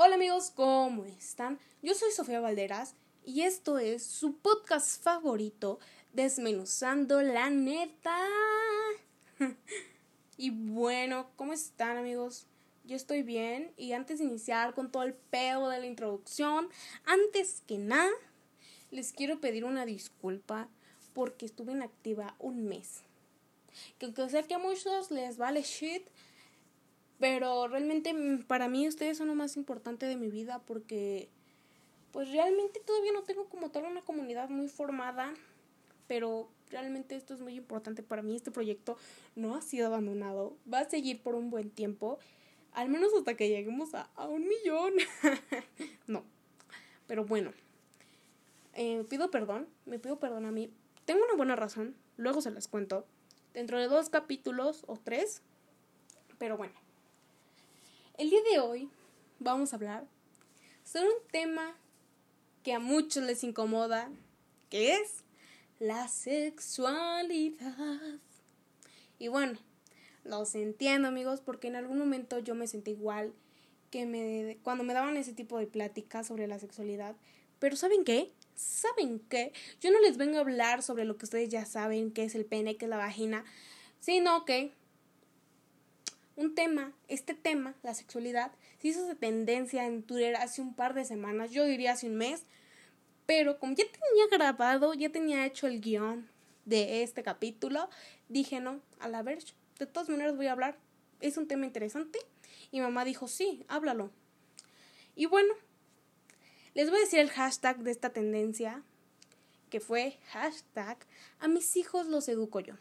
Hola amigos, ¿cómo están? Yo soy Sofía Valderas y esto es su podcast favorito, Desmenuzando la neta. y bueno, ¿cómo están amigos? Yo estoy bien y antes de iniciar con todo el pedo de la introducción, antes que nada, les quiero pedir una disculpa porque estuve inactiva un mes. Que, que sé que a muchos les vale shit, pero realmente mm, para mí ustedes son lo más importante de mi vida porque pues realmente todavía no tengo como tal una comunidad muy formada, pero realmente esto es muy importante para mí. Este proyecto no ha sido abandonado, va a seguir por un buen tiempo, al menos hasta que lleguemos a, un millón. no, pero bueno, eh, pido perdón, me pido perdón a mí. Tengo una buena razón, luego se las cuento, dentro de dos capítulos o tres, pero bueno. El día de hoy vamos a hablar sobre un tema que a muchos les incomoda, que es la sexualidad. Y bueno, los entiendo amigos, porque en algún momento yo me sentí igual que me cuando me daban ese tipo de pláticas sobre la sexualidad. Pero ¿saben qué? ¿Saben qué? Yo no les vengo a hablar sobre lo que ustedes ya saben, que es el pene, que es la vagina, sino que un tema, este tema, la sexualidad, se hizo de tendencia en Twitter hace un par de semanas, yo diría hace un mes, pero como ya tenía grabado, ya tenía hecho el guion de este capítulo, dije no, a la ver, de todas maneras voy a hablar, es un tema interesante, y mamá dijo sí, háblalo. Y bueno, les voy a decir el hashtag de esta tendencia, que fue hashtag a mis hijos los educo yo.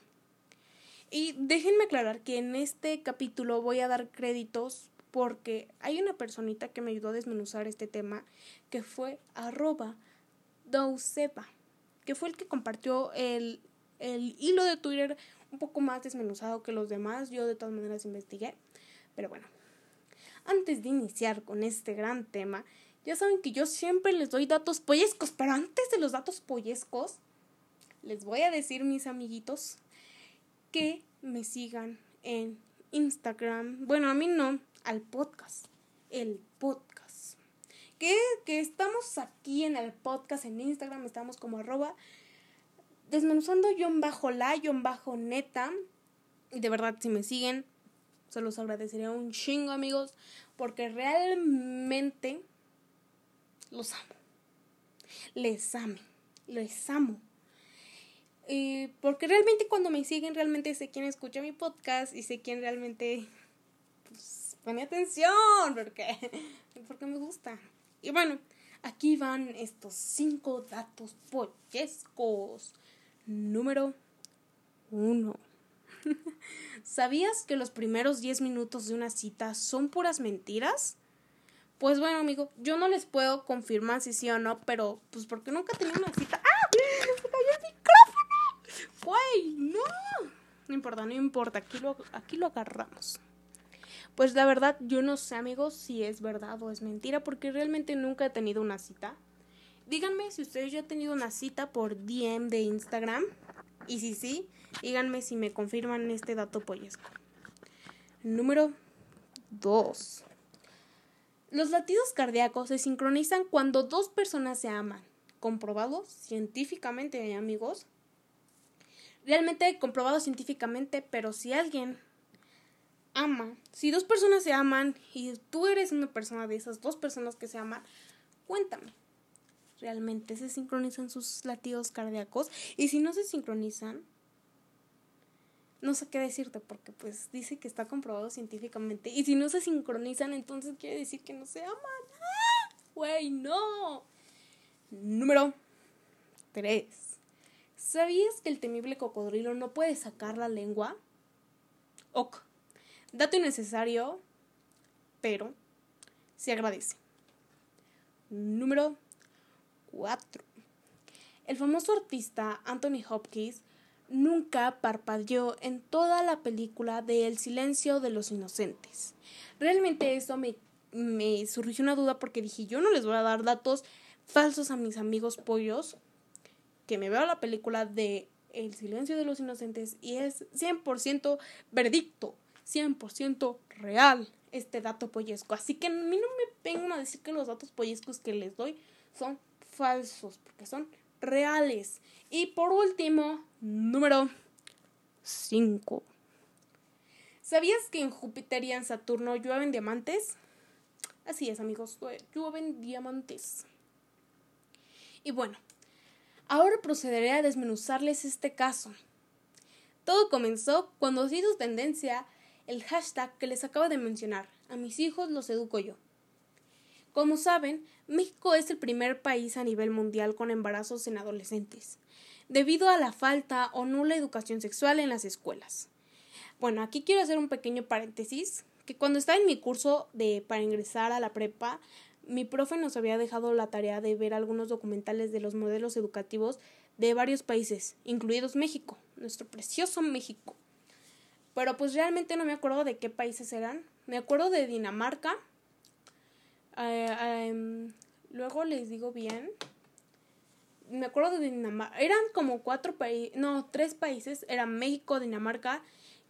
Y déjenme aclarar que en este capítulo voy a dar créditos porque hay una personita que me ayudó a desmenuzar este tema que fue arroba Dousepa, que fue el que compartió el, el hilo de Twitter un poco más desmenuzado que los demás. Yo de todas maneras investigué. Pero bueno, antes de iniciar con este gran tema, ya saben que yo siempre les doy datos pollescos, pero antes de los datos pollescos, les voy a decir, mis amiguitos, que me sigan en Instagram. Bueno, a mí no, al podcast. El podcast. Que, que estamos aquí en el podcast en Instagram, estamos como arroba desmenuzando yon bajo la, yon bajo neta. Y de verdad, si me siguen, se los agradecería un chingo, amigos, porque realmente los amo. Les amo. Les amo. Eh, porque realmente cuando me siguen, realmente sé quién escucha mi podcast y sé quién realmente pues, pone atención, porque, porque me gusta. Y bueno, aquí van estos cinco datos pollescos. Número uno. ¿Sabías que los primeros 10 minutos de una cita son puras mentiras? Pues bueno, amigo, yo no les puedo confirmar si sí o no, pero pues porque nunca tenido una cita. ¡Ah! ¡Se cayó el micrófono! ¡Güey! ¡No! No no importa. Aquí lo, aquí lo agarramos. Pues la verdad, yo no sé, amigos, si es verdad o es mentira, porque realmente nunca he tenido una cita. Díganme si ustedes ya han tenido una cita por DM de Instagram. Y si sí, díganme si me confirman este dato pollesco. Número 2. Los latidos cardíacos se sincronizan cuando dos personas se aman. Comprobado científicamente, amigos realmente comprobado científicamente, pero si alguien ama, si dos personas se aman y tú eres una persona de esas dos personas que se aman, cuéntame. ¿Realmente se sincronizan sus latidos cardíacos? Y si no se sincronizan, no sé qué decirte porque pues dice que está comprobado científicamente. Y si no se sincronizan, entonces quiere decir que no se aman. ¡Ah! Güey, no. Número 3. ¿Sabías que el temible cocodrilo no puede sacar la lengua? Ok. Dato innecesario, pero se agradece. Número 4. El famoso artista Anthony Hopkins nunca parpadeó en toda la película de El silencio de los inocentes. Realmente eso me, me surgió una duda porque dije, yo no les voy a dar datos falsos a mis amigos pollos que me veo la película de El silencio de los inocentes y es 100% verdicto, 100% real. este dato pollesco. Así que a mí no me vengan a decir que los datos pollescos que les doy son falsos, porque son reales. Y por último, número 5. ¿Sabías que en Júpiter y en Saturno llueven diamantes? Así es, amigos, llueven diamantes. Y bueno, ahora procederé a desmenuzarles este caso. Todo comenzó cuando se hizo tendencia el hashtag que les acabo de mencionar, a mis hijos los educo yo. Como saben, México es el primer país a nivel mundial con embarazos en adolescentes, debido a la falta o nula educación sexual en las escuelas. Bueno, aquí quiero hacer un pequeño paréntesis, que cuando estaba en mi curso de para ingresar a la prepa, mi profe nos había dejado la tarea de ver algunos documentales de los modelos educativos de varios países, incluidos México, nuestro precioso México. Pero pues realmente no me acuerdo de qué países eran. Me acuerdo de Dinamarca. Eh, em, luego les digo bien. Me acuerdo de Dinamarca. Eran como cuatro países, no, tres países. Eran México, Dinamarca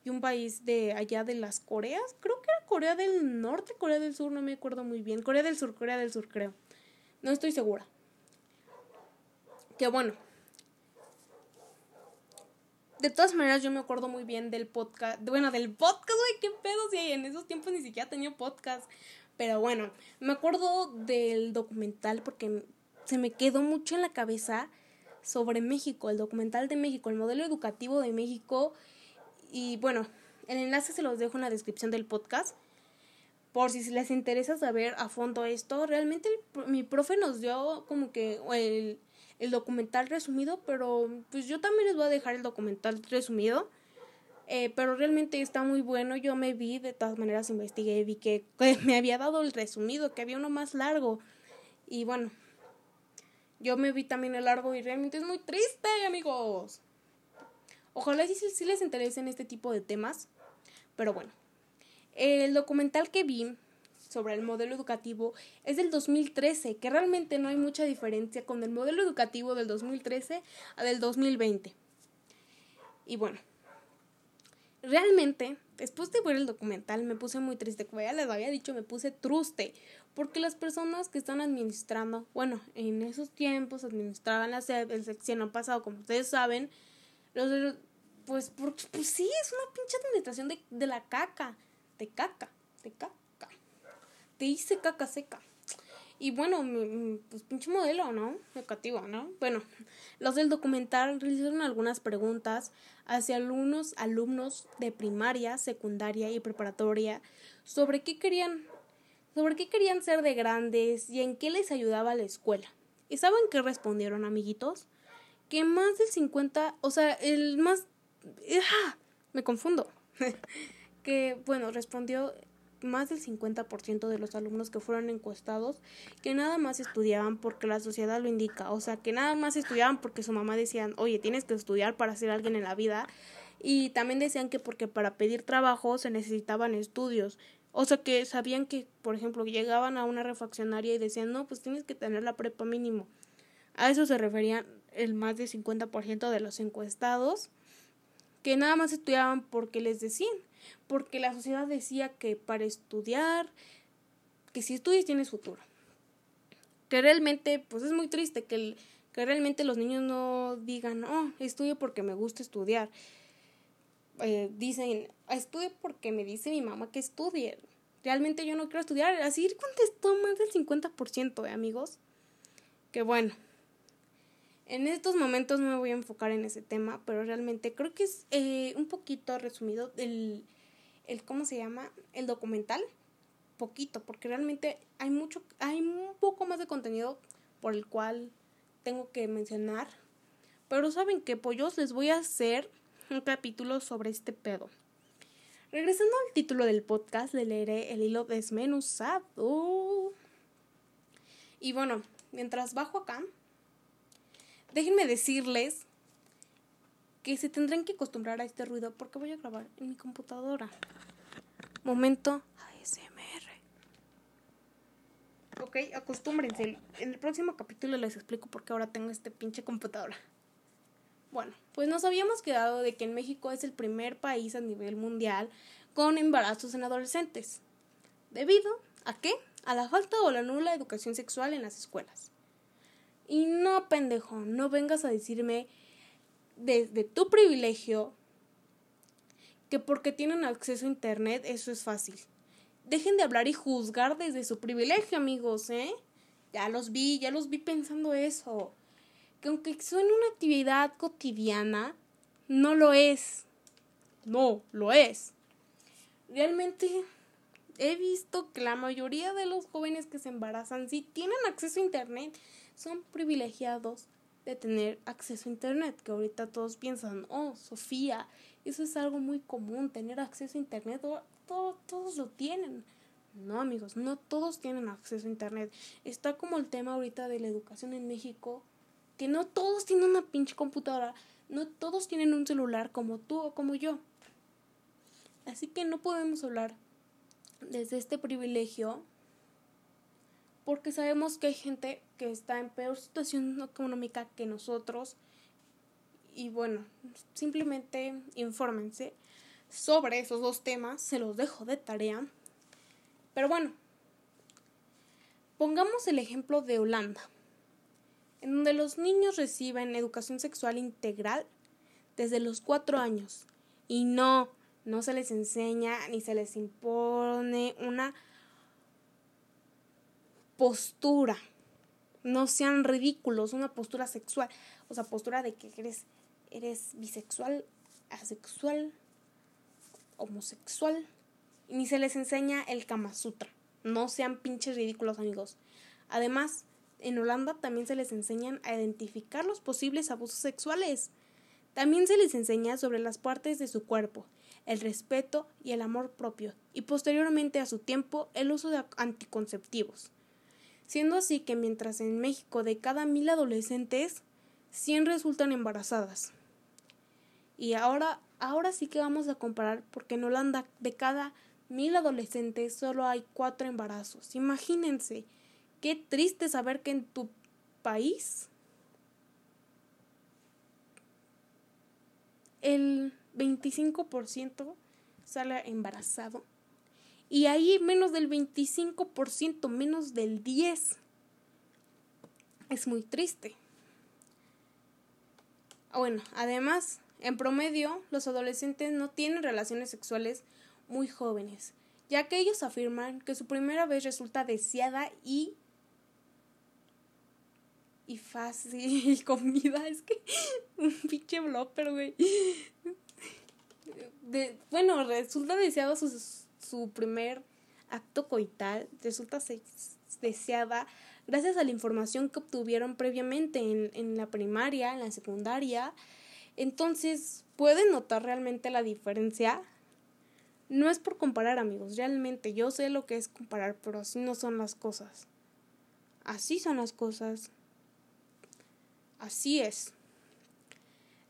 y un país de allá de las Coreas. Creo que era Corea del Norte, Corea del Sur, no me acuerdo muy bien. Corea del Sur, Corea del Sur, creo. No estoy segura. Que bueno, de todas maneras, yo me acuerdo muy bien del podcast. Bueno, del podcast, güey, qué pedo. Si en esos tiempos ni siquiera tenía podcast. Pero bueno, me acuerdo del documental porque se me quedó mucho en la cabeza sobre México, el documental de México, el modelo educativo de México. Y bueno, el enlace se los dejo en la descripción del podcast. Por si les interesa saber a fondo esto, realmente mi profe nos dio como que el, el documental resumido, pero pues yo también les voy a dejar el documental resumido. Eh, pero realmente está muy bueno. Yo me vi, de todas maneras investigué, vi que, me había dado el resumido, que había uno más largo. Y bueno, yo me vi también el largo y realmente es muy triste, amigos. Ojalá sí, sí les interesen este tipo de temas. Pero bueno, el documental que vi sobre el modelo educativo es del 2013, que realmente no hay mucha diferencia con el modelo educativo del 2013 a del 2020. Y bueno, realmente, después de ver el documental me puse muy triste, como ya les había dicho, me puse truste, porque las personas que están administrando, bueno, en esos tiempos administraban la SEP, el sexenio pasado, como ustedes saben, los, pues, pues sí, es una pinche administración de, de la caca, de caca, de caca te hice caca seca. Y bueno, pues pinche modelo, ¿no? Educativo, ¿no? Bueno, los del documental realizaron algunas preguntas hacia algunos alumnos de primaria, secundaria y preparatoria sobre qué querían, sobre qué querían ser de grandes y en qué les ayudaba la escuela. ¿Y saben qué respondieron, amiguitos? Que más del 50, o sea, el más... Me confundo. que, bueno, respondió más del 50% de los alumnos que fueron encuestados que nada más estudiaban porque la sociedad lo indica, o sea, que nada más estudiaban porque su mamá decían, oye, tienes que estudiar para ser alguien en la vida, y también decían que porque para pedir trabajo se necesitaban estudios, o sea, que sabían que, por ejemplo, llegaban a una refaccionaria y decían, no, pues tienes que tener la prepa mínimo. A eso se referían el más del 50% de los encuestados, que nada más estudiaban porque les decían porque la sociedad decía que para estudiar, que si estudias tienes futuro. Que realmente, pues es muy triste que, que realmente los niños no digan, oh, estudio porque me gusta estudiar. Eh, dicen, estudio porque me dice mi mamá que estudie. Realmente yo no quiero estudiar. Así contestó más del 50%, de amigos. Que bueno. En estos momentos no me voy a enfocar en ese tema, pero realmente creo que es eh, un poquito resumido el, el ¿cómo se llama? el documental poquito, porque realmente hay mucho hay un poco más de contenido por el cual tengo que mencionar. Pero saben que pollos les voy a hacer un capítulo sobre este pedo. Regresando al título del podcast, le leeré el hilo desmenuzado. Y bueno, mientras bajo acá, déjenme decirles que se tendrán que acostumbrar a este ruido porque voy a grabar en mi computadora. Momento ASMR. Ok, acostúmbrense. En el próximo capítulo les explico por qué ahora tengo este pinche computadora. Bueno, pues nos habíamos quedado de que en México es el primer país a nivel mundial con embarazos en adolescentes. ¿Debido a qué? A la falta o la nula educación sexual en las escuelas. Y no, pendejo, no vengas a decirme desde tu privilegio que porque tienen acceso a Internet eso es fácil. Dejen de hablar y juzgar desde su privilegio, amigos, ¿eh? Ya los vi, ya los vi pensando eso. Que aunque suene una actividad cotidiana, no lo es. No, lo es. Realmente he visto que la mayoría de los jóvenes que se embarazan, si tienen acceso a Internet, son privilegiados de tener acceso a Internet. Que ahorita todos piensan, oh, Sofía, eso es algo muy común, tener acceso a Internet. todos lo tienen. No, amigos, no todos tienen acceso a Internet. Está como el tema ahorita de la educación en México, que no todos tienen una pinche computadora, no todos tienen un celular como tú o como yo. Así que no podemos hablar desde este privilegio porque sabemos que hay gente que está en peor situación económica que nosotros. Y bueno, simplemente infórmense sobre esos dos temas, se los dejo de tarea. Pero bueno, pongamos el ejemplo de Holanda, en donde los niños reciben educación sexual integral desde los cuatro años. Y no, no se les enseña ni se les impone una postura. No sean ridículos, una postura sexual. O sea, postura de que eres, eres bisexual, asexual, homosexual ni se les enseña el Kama Sutra. No sean pinches ridículos, amigos. Además, en Holanda también se les enseñan a identificar los posibles abusos sexuales. También se les enseña sobre las partes de su cuerpo, el respeto y el amor propio, y posteriormente a su tiempo el uso de anticonceptivos. Siendo así que mientras en México de cada mil adolescentes, 100 resultan embarazadas. Y ahora, ahora sí que vamos a comparar porque en Holanda de cada mil adolescentes solo hay cuatro embarazos. Imagínense, qué triste saber que en tu país el 25% sale embarazado y ahí menos del 25%, menos del 10%. Es muy triste. Bueno, además, en promedio, los adolescentes no tienen relaciones sexuales muy jóvenes, ya que ellos afirman que su primera vez resulta deseada y y fácil comida es que un pinche blopper güey de, bueno resulta deseado su, su primer acto coital resulta deseada gracias a la información que obtuvieron previamente en, en la primaria en la secundaria entonces pueden notar realmente la diferencia no es por comparar, amigos, realmente yo sé lo que es comparar, pero así no son las cosas. Así son las cosas. Así es.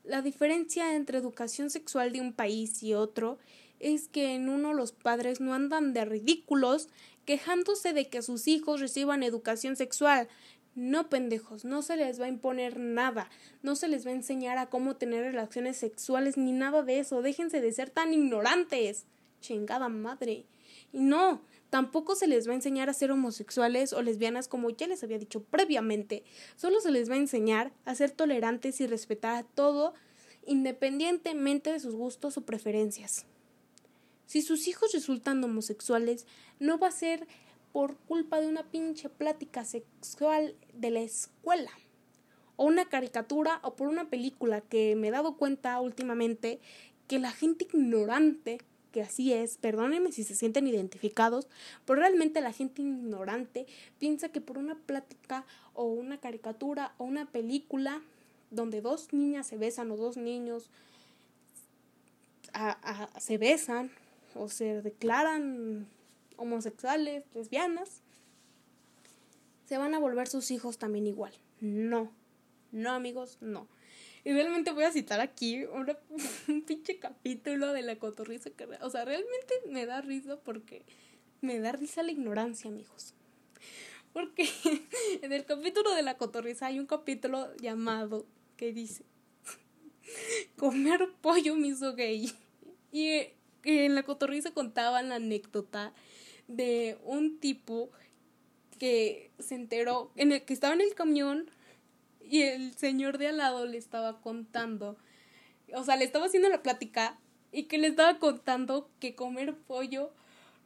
La diferencia entre educación sexual de un país y otro es que en uno los padres no andan de ridículos quejándose de que sus hijos reciban educación sexual. No, pendejos, no se les va a imponer nada, no se les va a enseñar a cómo tener relaciones sexuales ni nada de eso. Déjense de ser tan ignorantes chingada madre. Y no, tampoco se les va a enseñar a ser homosexuales o lesbianas como ya les había dicho previamente. Solo se les va a enseñar a ser tolerantes y respetar a todo independientemente de sus gustos o preferencias. Si sus hijos resultan homosexuales, no va a ser por culpa de una pinche plática sexual de la escuela o una caricatura o por una película que me he dado cuenta últimamente que la gente ignorante que así es, perdónenme si se sienten identificados, pero realmente la gente ignorante piensa que por una plática o una caricatura o una película donde dos niñas se besan o dos niños se besan o se declaran homosexuales, lesbianas, se van a volver sus hijos también igual. No, no amigos, no. Y realmente voy a citar aquí un pinche capítulo de la cotorriza que, o sea, realmente me da risa porque me da risa la ignorancia, amigos. Porque en el capítulo de la cotorriza hay un capítulo llamado que dice comer pollo me gay. Y, en la cotorriza contaban la anécdota de un tipo que se enteró, en el que estaba en el camión y el señor de al lado le estaba contando, o sea, le estaba haciendo la plática y que le estaba contando que comer pollo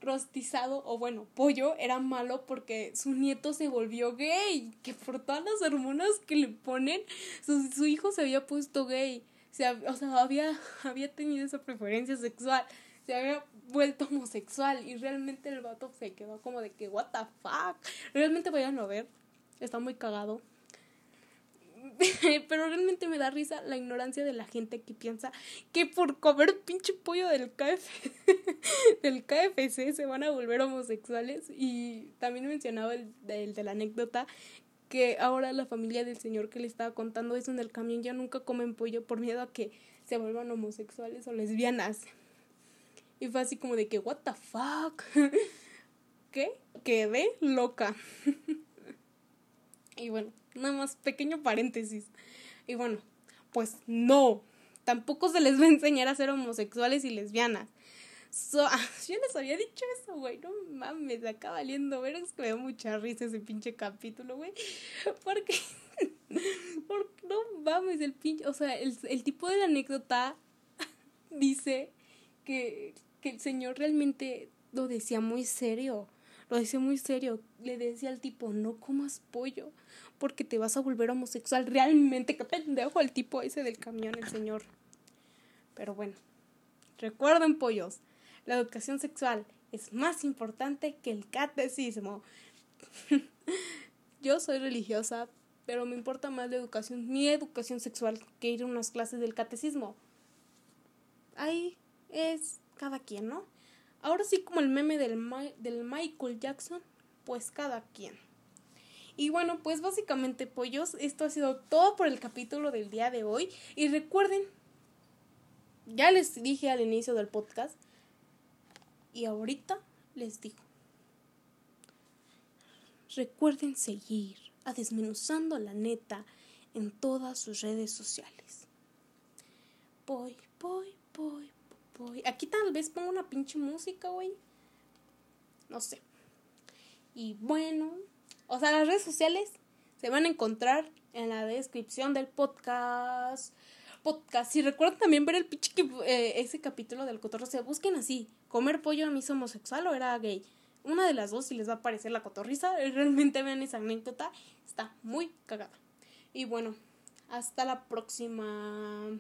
rostizado o bueno, pollo era malo porque su nieto se volvió gay, que por todas las hormonas que le ponen, su, su hijo se había puesto gay, se, o sea, había, había tenido esa preferencia sexual, se había vuelto homosexual y realmente el vato se quedó como de que, what the fuck, realmente vayan a ver, está muy cagado. Pero realmente me da risa la ignorancia de la gente que piensa que por comer pinche pollo del KF del KFC se van a volver homosexuales. Y también mencionaba el, el de la anécdota que ahora la familia del señor que le estaba contando eso en el camión ya nunca comen pollo por miedo a que se vuelvan homosexuales o lesbianas. Y fue así como de que, what the fuck. ¿Qué? Quedé loca. y bueno, Nada más pequeño paréntesis. Y bueno, pues no. Tampoco se les va a enseñar a ser homosexuales y lesbianas. So, yo les había dicho eso, güey. No mames, acá valiendo ver. Es que me da mucha risa ese pinche capítulo, güey. Porque, porque no mames, el pinche. O sea, el, el tipo de la anécdota dice que, que el señor realmente lo decía muy serio. Lo decía muy serio. Le decía al tipo, no comas pollo porque te vas a volver homosexual. Realmente, qué pendejo el tipo ese del camión, el señor. Pero bueno, recuerden pollos, la educación sexual es más importante que el catecismo. Yo soy religiosa, pero me importa más la educación, mi educación sexual, que ir a unas clases del catecismo. Ahí es cada quien, ¿no? Ahora sí, como el meme del, del Michael Jackson, pues cada quien. Y bueno, pues básicamente pollos, esto ha sido todo por el capítulo del día de hoy. Y recuerden, ya les dije al inicio del podcast y ahorita les digo, recuerden seguir a Desmenuzando la Neta en todas sus redes sociales. Voy, voy, voy, voy. Aquí tal vez pongo una pinche música, güey. No sé. Y bueno, o sea, las redes sociales se van a encontrar en la descripción del podcast. Podcast. Si recuerdan también ver el pinche eh, ese capítulo del cotorro, se busquen así. Comer pollo a mí es homosexual o era gay. Una de las dos si les va a parecer la cotorriza. Realmente vean esa anécdota. Está muy cagada. Y bueno, hasta la próxima.